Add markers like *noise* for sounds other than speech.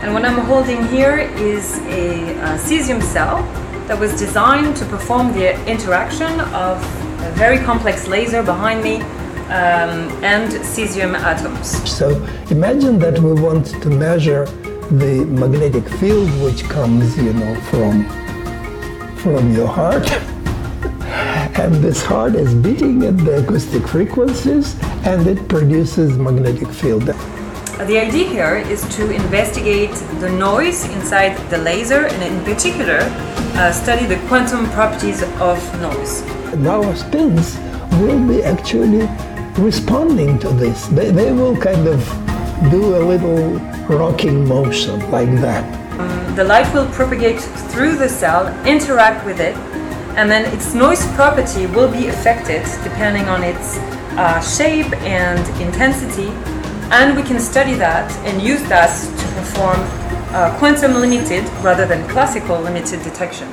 And what I'm holding here is a, uh cesium cell that was designed to perform the interaction of a very complex laser behind me um, and cesium atoms. So imagine that we want to measure the magnetic field which comes, you know, from from your heart. *laughs* and this heart is beating at the acoustic frequencies and it produces magnetic field. The idea here is to investigate the noise inside the laser and in particular uh, study the quantum properties of noise. Our spins will be actually responding to this. They, they will kind of do a little rocking motion like that. The light will propagate through the cell, interact with it, and then its noise property will be affected depending on its uh, shape and intensity. And we can study that and use that to perform uh, quantum limited rather than classical limited detection.